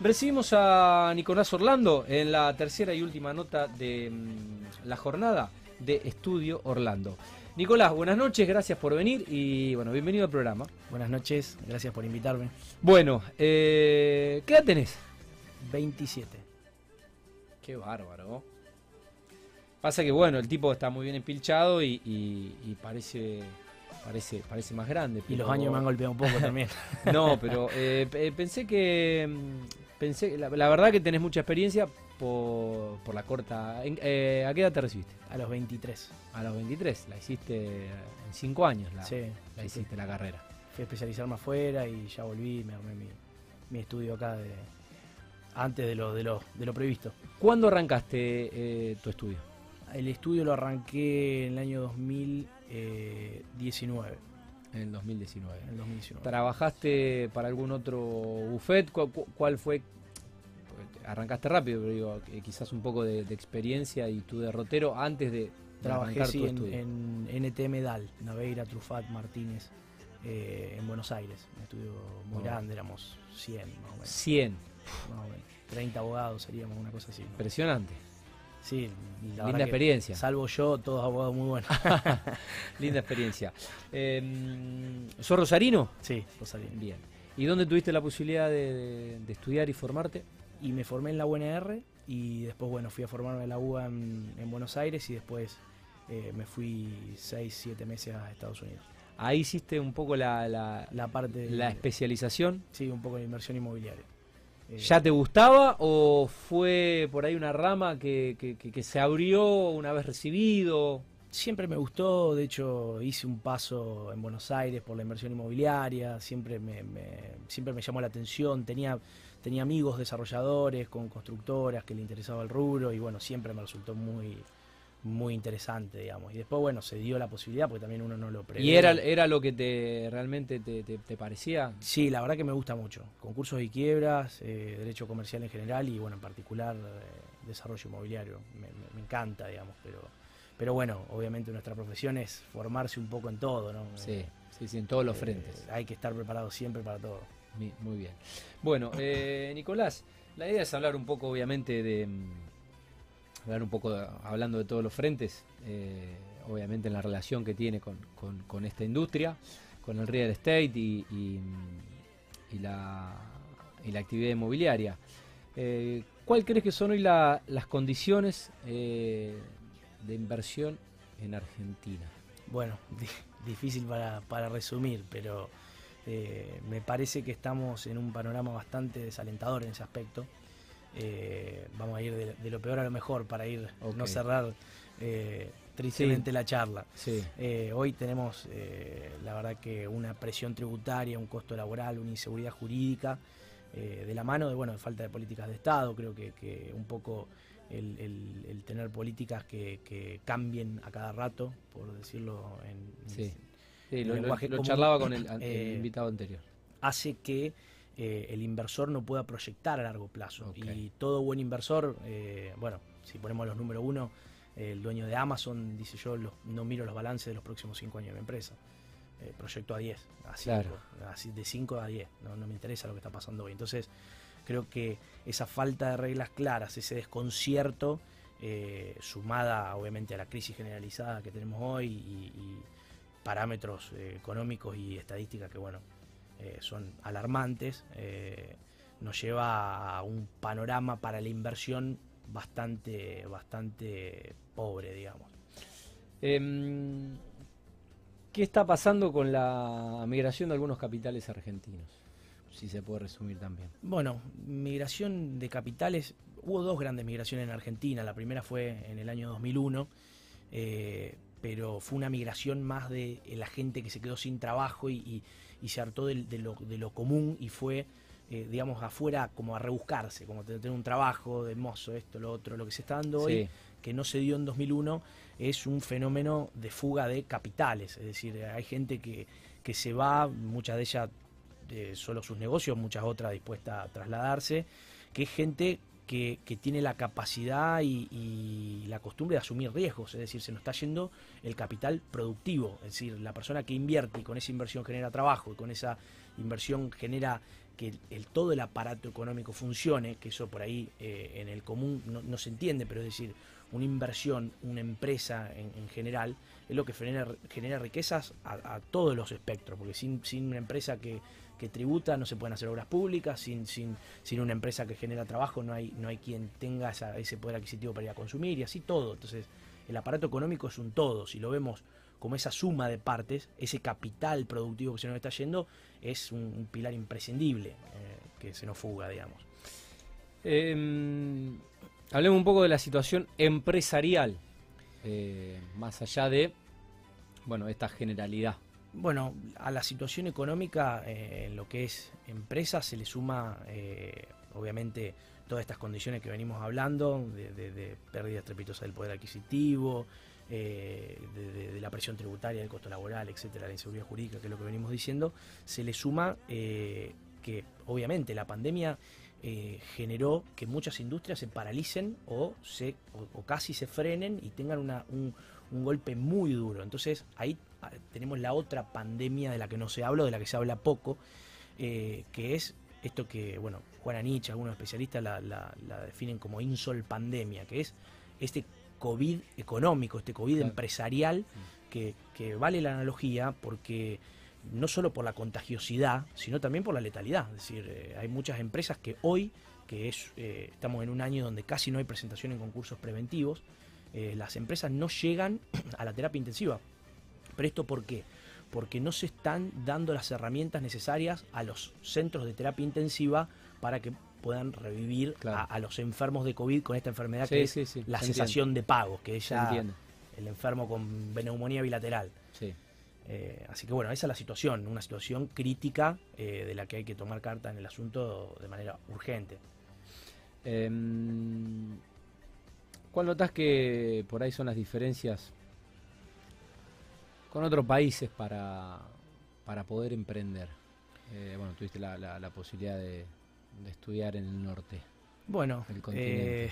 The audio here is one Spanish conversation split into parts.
Recibimos a Nicolás Orlando en la tercera y última nota de mm, la jornada de Estudio Orlando. Nicolás, buenas noches, gracias por venir y bueno, bienvenido al programa. Buenas noches, gracias por invitarme. Bueno, eh, ¿qué edad tenés? 27. Qué bárbaro. Pasa que bueno, el tipo está muy bien empilchado y, y- y parece, parece, parece más grande. Y los años me han golpeado un poco también. No, pero eh, pe- pensé que. Pensé, la, la verdad que tenés mucha experiencia por, por la corta. en- eh, ¿A qué edad te recibiste? A los 23. A los 23. La hiciste en 5 años, la, Sí, la sí, hiciste sí. la carrera. Fui a especializarme afuera y ya volví, me armé mi, mi estudio acá de, antes de lo, de, lo, de lo previsto. ¿Cuándo arrancaste eh, tu estudio? El estudio lo arranqué en el año 2019. En el 2019. En el 2019. ¿Trabajaste para algún otro buffet? ¿Cu- cu- ¿Cuál fue? Porque Arrancaste rápido, pero digo, que quizás un poco de, de experiencia y tu derrotero antes de, Trabajé sí, tu en, estudio. en NTM DAL, Naveira, Trufat, Martínez, eh, en Buenos Aires. Un estudio muy Oh. grande, éramos 100 más o menos. 100. más o menos. 30 abogados seríamos, una cosa así. ¿no? Sí, la Linda experiencia. Salvo yo, todos abogados muy buenos. Linda experiencia. Eh, ¿Sos rosarino? sí, Rosalía. Bien. ¿Y dónde tuviste la posibilidad de, de- de estudiar y formarte? Y me formé en la UNR y después, bueno, fui a formarme en la UBA en, en Buenos Aires y después eh, me fui 6, 7 meses a Estados Unidos. Ahí hiciste un poco la, la- La parte de, la especialización. Sí, un poco de inversión inmobiliaria. Eh, ¿Ya te gustaba o fue por ahí una rama que, que- que- que se abrió una vez recibido? Siempre me gustó, de hecho hice un paso en Buenos Aires por la inversión inmobiliaria, siempre me, me- siempre me llamó la atención, tenía, tenía amigos desarrolladores con constructoras que le interesaba el rubro y bueno, siempre me resultó muy, muy interesante, digamos. Y después, bueno, se dio la posibilidad porque también uno no lo prevé. ¿Y era, era lo que te realmente te, te- te parecía? Sí, la verdad que me gusta mucho. Concursos y quiebras, eh, derecho comercial en general y bueno, en particular eh, desarrollo inmobiliario. Me, me- me encanta, digamos, pero, pero bueno, obviamente nuestra profesión es formarse un poco en todo, ¿no? Sí, sí, sí, en todos los Eh, frentes. hay que estar preparado siempre para todo. Muy bien. Bueno, Nicolás, la idea es hablar un poco, obviamente, de. Hablar un poco, hablando de todos los frentes, eh, obviamente en la relación que tiene con, con- esta industria, con el real estate y, y, la, y la actividad inmobiliaria. Eh, ¿Cuál crees que son hoy la- las condiciones eh, de inversión en Argentina? Bueno, di- difícil para, para resumir, pero eh, me parece que estamos en un panorama bastante desalentador en ese aspecto. Eh, vamos a ir de, de lo peor a lo mejor para ir no cerrar eh, tristemente la charla. Sí, Eh, hoy tenemos, la verdad, que una presión tributaria, un costo laboral, una inseguridad jurídica, de la mano de, bueno, de falta de políticas de Estado. Creo que, que un poco el, el- el tener políticas que, que cambien a cada rato, por decirlo en, Sí. Sí, en lo, lenguaje lo común, charlaba con el, el invitado anterior. hace que eh, el inversor no pueda proyectar a largo plazo. Y todo buen inversor, eh, bueno, si ponemos los número uno, el dueño de Amazon dice yo los- no miro los balances de los próximos cinco años de mi empresa. Eh, proyecto a 10, a Claro. así de 5 a 10, no, no me interesa lo que está pasando hoy. Entonces, creo que esa falta de reglas claras, ese desconcierto, eh, sumada obviamente a la crisis generalizada que tenemos hoy y, y parámetros eh, económicos y estadísticas que, bueno, eh, son alarmantes, eh, nos lleva a un panorama para la inversión bastante, bastante pobre, digamos. Em, ¿Qué está pasando con la migración de algunos capitales argentinos? Si se puede resumir también. Bueno, migración de capitales, hubo dos grandes migraciones en Argentina, la primera fue en el año 2001, eh, pero fue una migración más de la gente que se quedó sin trabajo y, y- y se hartó de, lo, de lo común y fue, eh, digamos, afuera como a rebuscarse, como tener un trabajo de mozo, esto, lo otro, lo que se está dando hoy que no se dio en 2001 es un fenómeno de fuga de capitales. Es decir, hay gente que, que se va, muchas de ellas eh, solo sus negocios, muchas otras dispuestas a trasladarse, que es gente que, que tiene la capacidad y, la costumbre de asumir riesgos. Es decir, se nos está yendo el capital productivo. Es decir, la persona que invierte y con esa inversión genera trabajo y con esa inversión genera que el, todo el aparato económico funcione, que eso por ahí eh, en el común no, se entiende, pero es decir, una inversión, una empresa en, general, es lo que genera, genera riquezas a, todos los espectros, porque sin una empresa que, tributa no se pueden hacer obras públicas, sin, sin, sin una empresa que genera trabajo no hay, no hay quien tenga ese poder adquisitivo para ir a consumir y así todo. Entonces, el aparato económico es un todo, si lo vemos como esa suma de partes, ese capital productivo que se nos está yendo, es un, pilar imprescindible eh, que se nos fuga, digamos. Em, hablemos un poco de la situación empresarial, eh, más allá de, bueno, esta generalidad. Bueno, a la situación económica, eh, en lo que es empresa, se le suma, obviamente, todas estas condiciones que venimos hablando, de, de pérdida estrepitosa del poder adquisitivo, eh, de, la presión tributaria, del costo laboral, etcétera, la inseguridad jurídica, que es lo que venimos diciendo, se le suma eh, que obviamente la pandemia eh, generó que muchas industrias se paralicen o, se, o, casi se frenen y tengan una, un, golpe muy duro. Entonces ahí ah, tenemos la otra pandemia de la que no se habla, de la que se habla poco, que es esto que, bueno, Juana Nietzsche, algunos especialistas la, la, la definen como insol pandemia, que es este COVID económico, este COVID empresarial, que, vale la analogía porque no solo por la contagiosidad, sino también por la letalidad. Es decir, eh, hay muchas empresas que hoy, que es, eh, estamos en un año donde casi no hay presentación en concursos preventivos, eh, las empresas no llegan a la terapia intensiva. ¿Pero esto por qué? Porque no se están dando las herramientas necesarias a los centros de terapia intensiva para que puedan revivir a, los enfermos de COVID con esta enfermedad que es la sensación de pago, que es ya el enfermo con neumonía bilateral. Eh, así que bueno, esa es la situación, una situación crítica eh, de la que hay que tomar carta en el asunto de manera urgente. Em, ¿Cuál notas que por ahí son las diferencias con otros países para, para poder emprender? Eh, bueno, tuviste la posibilidad de, de estudiar en el norte? Bueno, eh,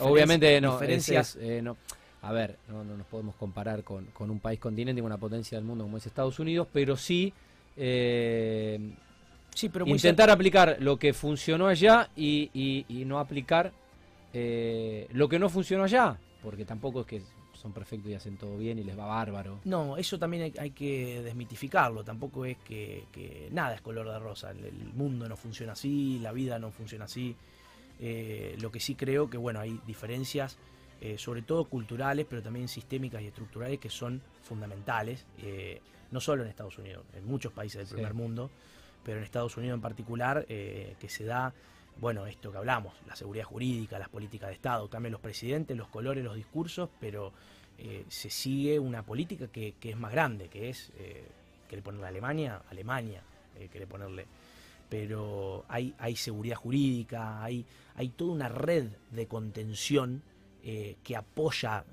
obviamente no, diferencias. Eh, no, a ver, no, nos podemos comparar con, un país continente, con una potencia del mundo como es Estados Unidos, pero sí, eh, sí pero intentar aplicar lo que funcionó allá y, y no aplicar lo que no funcionó allá, porque tampoco es que son perfectos y hacen todo bien y les va bárbaro. No, eso también hay, que desmitificarlo. Tampoco es que, nada es color de rosa. El, mundo no funciona así, la vida no funciona así. Eh, lo que sí creo que, bueno, hay diferencias, eh, sobre todo culturales, pero también sistémicas y estructurales, que son fundamentales. Eh, no solo en Estados Unidos, en muchos países del primer mundo, pero en Estados Unidos en particular, que se da bueno, esto que hablamos, la seguridad jurídica, las políticas de Estado, cambian los presidentes, los colores, los discursos, pero eh, se sigue una política que, es más grande, que es, eh, quiere ponerle Alemania, Alemania, eh, quiere ponerle, pero hay, seguridad jurídica, hay, toda una red de contención eh, que apoya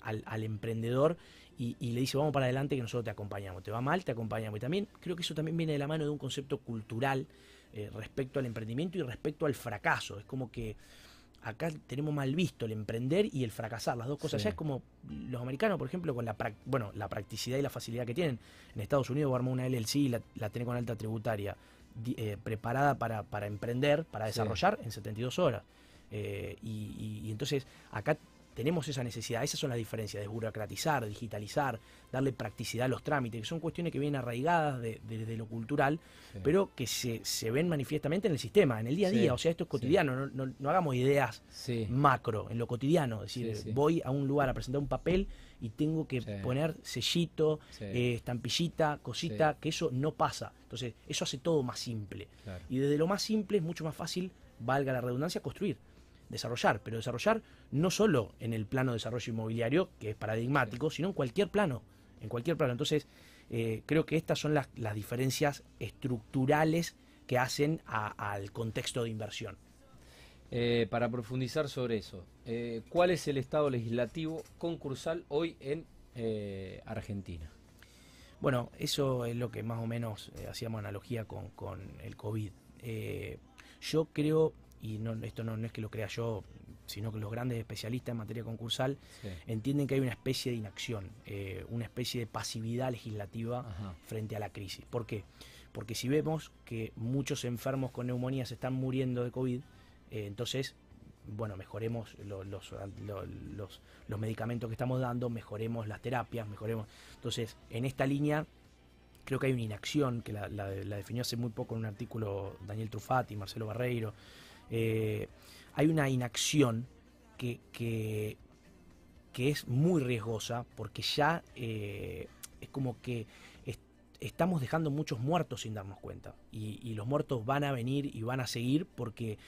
al, emprendedor y, y, le dice vamos para adelante que nosotros te acompañamos, te va mal, te acompañamos. Y también creo que eso también viene de la mano de un concepto cultural respecto al emprendimiento y respecto al fracaso. Es como que acá tenemos mal visto el emprender y el fracasar, las dos cosas. Ya es como los americanos, por ejemplo, con la, bueno, la practicidad y la facilidad que tienen. En Estados Unidos armó una LLC y la, la tiene con alta tributaria, eh, preparada para, para, emprender, para desarrollar en 72 horas. Eh, y, y, entonces acá tenemos esa necesidad, esas son las diferencias, de burocratizar, digitalizar, darle practicidad a los trámites, que son cuestiones que vienen arraigadas de, lo cultural, pero que se, se, ven manifiestamente en el sistema, en el día a día, o sea, esto es cotidiano, no, hagamos ideas macro, en lo cotidiano, es decir, voy a un lugar a presentar un papel y tengo que poner sellito, eh, estampillita, cosita, que eso no pasa, entonces eso hace todo más simple, y desde lo más simple es mucho más fácil, valga la redundancia, construir desarrollar, pero desarrollar no solo en el plano de desarrollo inmobiliario, que es paradigmático, sino en cualquier plano, en cualquier plano. Entonces, eh, creo que estas son las, diferencias estructurales que hacen al contexto de inversión. Eh, para profundizar sobre eso, eh, ¿cuál es el estado legislativo concursal hoy en Argentina? Bueno, eso es lo que más o menos hacíamos analogía con, con el COVID. yo creo y no, esto no, es que lo crea yo, sino que los grandes especialistas en materia concursal entienden que hay una especie de inacción, eh, una especie de pasividad legislativa frente a la crisis. ¿Por qué? porque si vemos que muchos enfermos con neumonía se están muriendo de COVID, eh, entonces, bueno, mejoremos los, los, los, los, medicamentos que estamos dando, mejoremos las terapias, mejoremos. Entonces, en esta línea, creo que hay una inacción que la, la, definió hace muy poco en un artículo Daniel Trufati, Marcelo Barreiro. Eh, hay una inacción que, que, que, es muy riesgosa porque ya eh, es como que estamos dejando muchos muertos sin darnos cuenta. Y, los muertos van a venir y van a seguir porque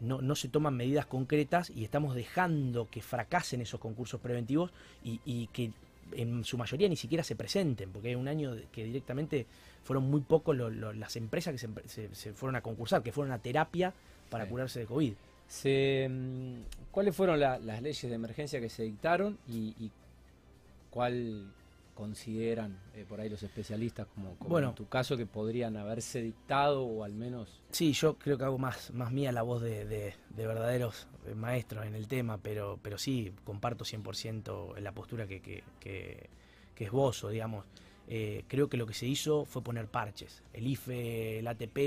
no, se toman medidas concretas y estamos dejando que fracasen esos concursos preventivos y, que en su mayoría ni siquiera se presenten, porque hay un año que directamente fueron muy pocos las empresas que se, fueron a concursar, que fueron a terapia para curarse de COVID. Mm, ¿Cuáles fueron las leyes de emergencia que se dictaron y cuál consideran eh, por ahí los especialistas como, bueno, en tu caso que podrían haberse dictado o al menos... Sí, yo creo que hago más, más mía la voz de, verdaderos eh, maestros en el tema, pero, pero sí, comparto 100% la postura que, que, que, que esbozo, digamos. Eh, creo que lo que se hizo fue poner parches. El IFE, el ATP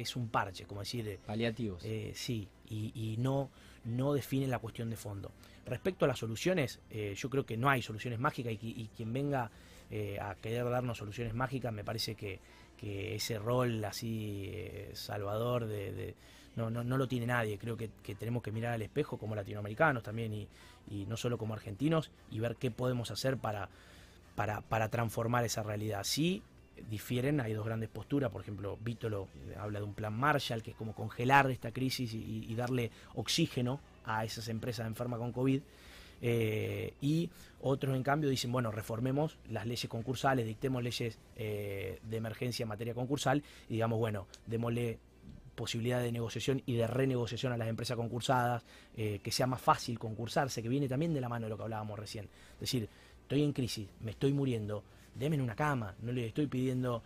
es un parche, como decir... Paliativos. sí, y, y, no, no define la cuestión de fondo. Respecto a las soluciones, eh, yo creo que no hay soluciones mágicas y, quien venga eh, a querer darnos soluciones mágicas, me parece que, ese rol así eh, salvador de, no, no, no, lo tiene nadie. Creo que, tenemos que mirar al espejo como latinoamericanos también y, no solo como argentinos y ver qué podemos hacer para, para, transformar esa realidad. Sí, difieren, hay dos grandes posturas, por ejemplo, Vítolo habla de un plan Marshall, que es como congelar esta crisis y darle oxígeno a esas empresas enfermas con COVID. Eh, y otros, en cambio, dicen, bueno, reformemos las leyes concursales, dictemos leyes eh, de emergencia en materia concursal y digamos, bueno, démosle posibilidad de negociación y de renegociación a las empresas concursadas, eh, que sea más fácil concursarse, que viene también de la mano de lo que hablábamos recién. Es decir, estoy en crisis, me estoy muriendo, denme una cama, no les estoy pidiendo,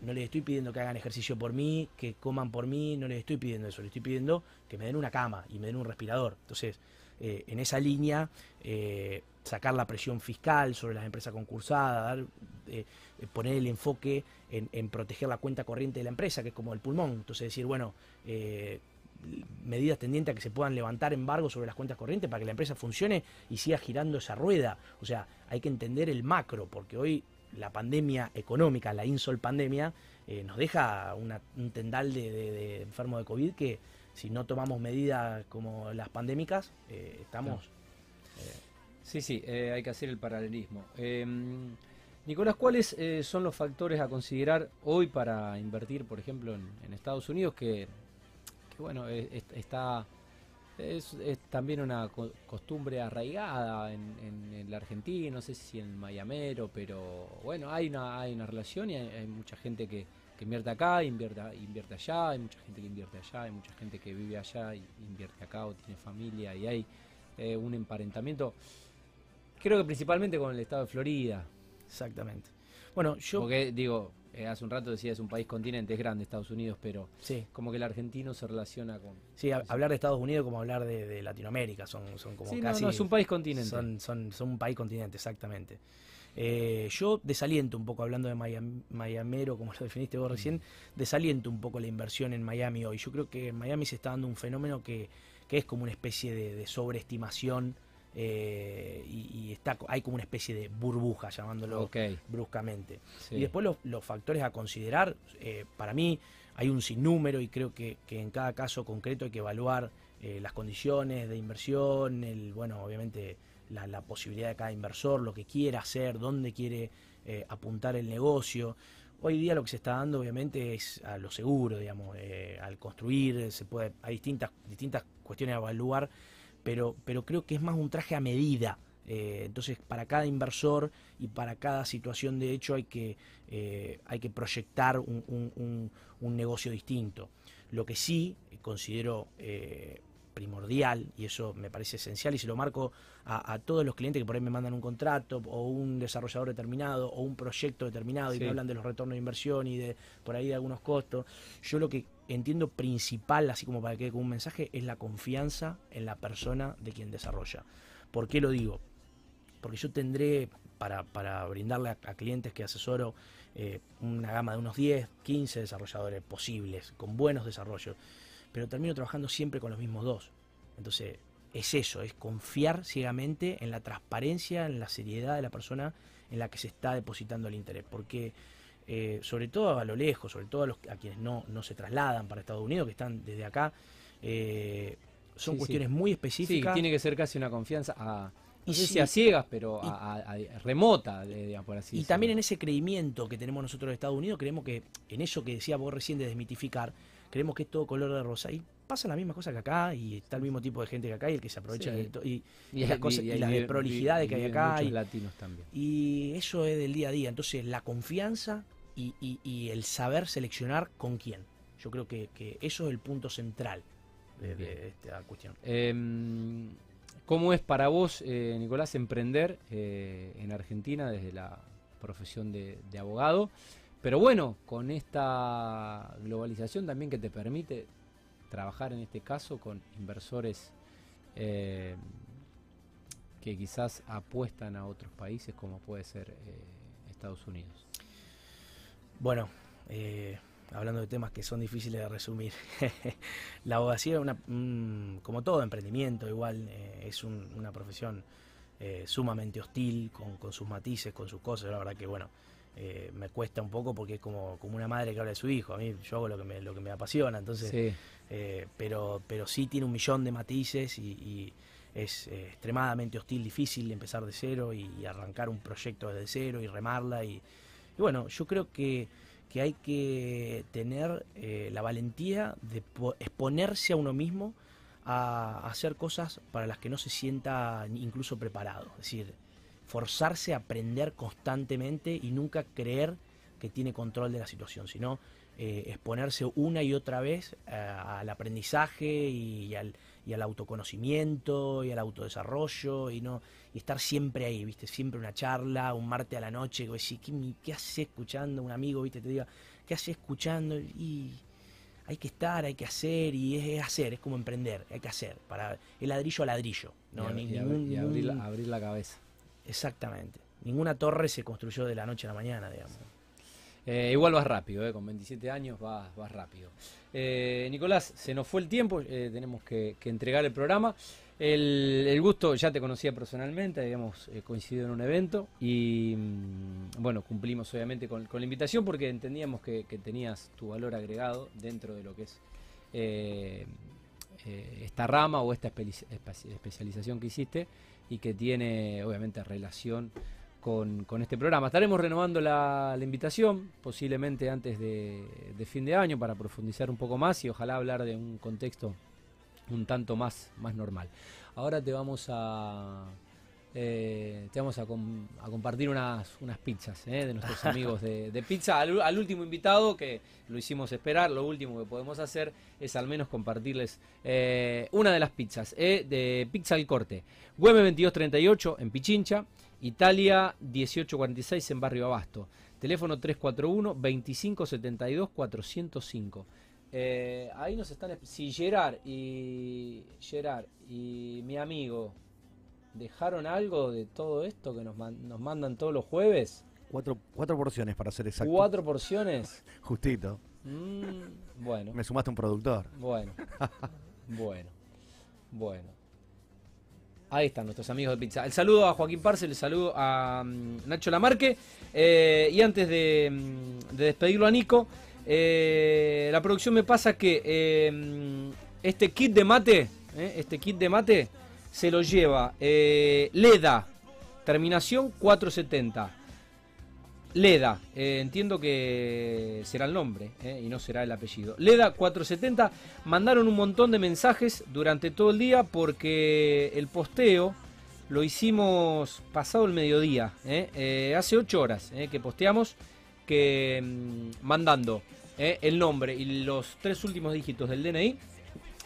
no les estoy pidiendo que hagan ejercicio por mí, que coman por mí, no les estoy pidiendo eso, les estoy pidiendo que me den una cama y me den un respirador. Entonces, eh, en esa línea, eh, sacar la presión fiscal sobre las empresas concursadas, eh, poner el enfoque en, proteger la cuenta corriente de la empresa, que es como el pulmón. Entonces, decir, bueno, medidas tendientes a que se puedan levantar embargos sobre las cuentas corrientes para que la empresa funcione y siga girando esa rueda. O sea, hay que entender el macro, porque hoy la pandemia económica, la insol pandemia, nos deja un tendal de, de enfermos de COVID que si no tomamos medidas como las pandémicas, eh, estamos... Eh, sí, sí, eh, hay que hacer el paralelismo. Em, Nicolás, ¿cuáles son los factores a considerar hoy para invertir, por ejemplo, en, Estados Unidos, que, bueno, está... Es, también una costumbre arraigada en, en, la Argentina, no sé si en Mayamero, pero bueno, hay una, hay una relación y hay mucha gente que, que invierte acá, invierte, invierte allá, hay mucha gente que invierte allá, hay mucha gente que vive allá y invierte acá o tiene familia y hay eh, un emparentamiento, creo que principalmente con el estado de Florida. Exactamente. Bueno, yo... Porque digo, eh, hace un rato decía es un país continente, es grande Estados Unidos, pero sí. como que el argentino se relaciona con... Sí, hablar de Estados Unidos como hablar de, Latinoamérica, son, son como casi... No, no, es un país continente. Son, son, son un país continente, exactamente. Eh, yo desaliento un poco, hablando de Miami, Miamero, como lo definiste vos recién, mm. desaliento un poco la inversión en Miami hoy. Yo creo que en Miami se está dando un fenómeno que, es como una especie de, sobreestimación eh, y, está, hay como una especie de burbuja, llamándolo bruscamente. Y después los, factores a considerar, eh, para mí hay un sinnúmero y creo que, que, en cada caso concreto hay que evaluar las condiciones de inversión, el bueno, obviamente la, posibilidad de cada inversor, lo que quiere hacer, dónde quiere eh, apuntar el negocio. Hoy día lo que se está dando obviamente es a lo seguro, digamos, eh, al construir, se puede, hay distintas, distintas cuestiones a evaluar, pero, pero creo que es más un traje a medida. Eh, entonces, para cada inversor y para cada situación de hecho hay que, hay que proyectar un, un, negocio distinto. Lo que sí considero primordial y eso me parece esencial y se lo marco a, todos los clientes que por ahí me mandan un contrato o un desarrollador determinado o un proyecto determinado y me hablan de los retornos de inversión y de por ahí de algunos costos. Yo lo que entiendo principal, así como para que quede con un mensaje, es la confianza en la persona de quien desarrolla. ¿Por qué lo digo? Porque yo tendré para, para brindarle a, clientes que asesoro eh, una gama de unos 10, 15 desarrolladores posibles, con buenos desarrollos, pero termino trabajando siempre con los mismos dos. Entonces, es eso, es confiar ciegamente en la transparencia, en la seriedad de la persona en la que se está depositando el interés, porque eh, sobre todo a lo lejos, sobre todo a, los, a quienes no, no se trasladan para Estados Unidos, que están desde acá, eh, son cuestiones muy específicas. Sí, tiene que ser casi una confianza a, no sé si a ciegas, pero a, remota, por así Y también en ese creimiento que tenemos nosotros en Estados Unidos, creemos que en eso que decía vos recién de desmitificar, creemos que es todo color de rosa. Y pasa la misma cosa que acá, y está el mismo tipo de gente que acá, y el que se aprovecha de y, y, las cosas, y, la prolijidad que hay acá. Y latinos también. Y eso es del día a día. Entonces, la confianza y, el saber seleccionar con quién. Yo creo que, eso es el punto central de, esta cuestión. Em, ¿Cómo es para vos, eh, Nicolás, emprender eh, en Argentina desde la profesión de, abogado? Pero bueno, con esta globalización también que te permite trabajar en este caso con inversores eh, que quizás apuestan a otros países como puede ser Estados Unidos. Bueno, hablando de temas que son difíciles de resumir. la abogacía, una, como todo emprendimiento, igual eh, es una profesión eh, sumamente hostil, con, sus matices, con sus cosas. La verdad que, bueno, eh, me cuesta un poco porque es como, como una madre que habla de su hijo. A mí yo hago lo que me, lo que me apasiona, entonces. pero, pero sí tiene un millón de matices y, es extremadamente hostil, difícil empezar de cero y, arrancar un proyecto desde cero y remarla. y bueno, yo creo que que hay que tener eh, la valentía de exponerse a uno mismo a, hacer cosas para las que no se sienta incluso preparado. Es decir, forzarse a aprender constantemente y nunca creer que tiene control de la situación, sino eh, exponerse una y otra vez eh, al aprendizaje y al, y al autoconocimiento y al autodesarrollo y no y estar siempre ahí, ¿viste? Siempre una charla, un martes a la noche, que decís, ¿qué, ¿qué haces escuchando? Un amigo, ¿viste? Te diga, ¿qué haces escuchando? Y hay que estar, hay que hacer, y es, hacer, es como emprender, hay que hacer, para el ladrillo a ladrillo. ¿no? Y, abrir, la, abrir la cabeza. Exactamente. Ninguna torre se construyó de la noche a la mañana, digamos. Eh, igual vas rápido, eh, con 27 años vas, vas rápido. Eh, Nicolás, se nos fue el tiempo, tenemos que, entregar el programa. El, gusto, ya te conocía personalmente, habíamos coincidido en un evento y mm, bueno, cumplimos obviamente con, la invitación porque entendíamos que, tenías tu valor agregado dentro de lo que es esta rama o esta especialización que hiciste y que tiene obviamente relación con, este programa. Estaremos renovando la, invitación, posiblemente antes de, fin de año, para profundizar un poco más y ojalá hablar de un contexto un tanto más, más normal. Ahora te vamos a, eh, te vamos a, compartir unas, unas pizzas eh, de nuestros amigos de, pizza. Al, último invitado, que lo hicimos esperar, lo último que podemos hacer es al menos compartirles eh, una de las pizzas de Pizza al Corte. Güeme 2238 en Pichincha. Italia 1846 en Barrio Abasto. Teléfono 341 2572 405. ahí nos están. Si Gerard y Gerard y mi amigo dejaron algo de todo esto que nos, nos mandan todos los jueves. Cuatro, cuatro porciones para ser exacto. Cuatro porciones. Justito. Mm, bueno. Me sumaste un productor. Bueno. bueno. Bueno. Ahí están nuestros amigos de pizza. El saludo a Joaquín Parcel, el saludo a mm, Nacho Lamarque. Eh, y antes de, mm, despedirlo a Nico, eh, la producción me pasa que eh, este kit de mate, este kit de mate, se lo lleva Leda, terminación 470. Leda, eh, entiendo que será el nombre eh, y no será el apellido. Leda 470 mandaron un montón de mensajes durante todo el día porque el posteo lo hicimos pasado el mediodía, eh, hace 8 horas que posteamos, que mm, mandando el nombre y los tres últimos dígitos del DNI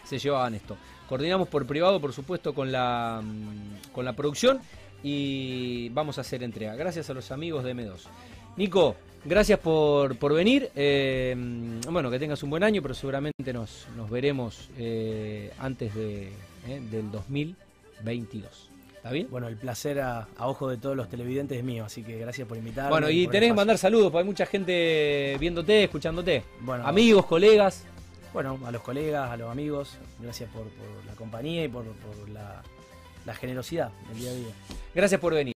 se llevaban esto. Coordinamos por privado, por supuesto, con la, mm, con la producción y vamos a hacer entrega. Gracias a los amigos de M2. Nico, gracias por, venir. Eh, bueno, que tengas un buen año, pero seguramente nos, nos veremos eh, antes de, eh, del 2022. ¿Está bien? Bueno, el placer a, a ojo de todos los televidentes es mío, así que gracias por invitarme. Bueno, y por tenés que mandar saludos, porque hay mucha gente viéndote, escuchándote. Bueno, Amigos, colegas. Bueno, a los colegas, a los amigos, gracias por, por la compañía y por, por la, la generosidad del día a día. Gracias por venir.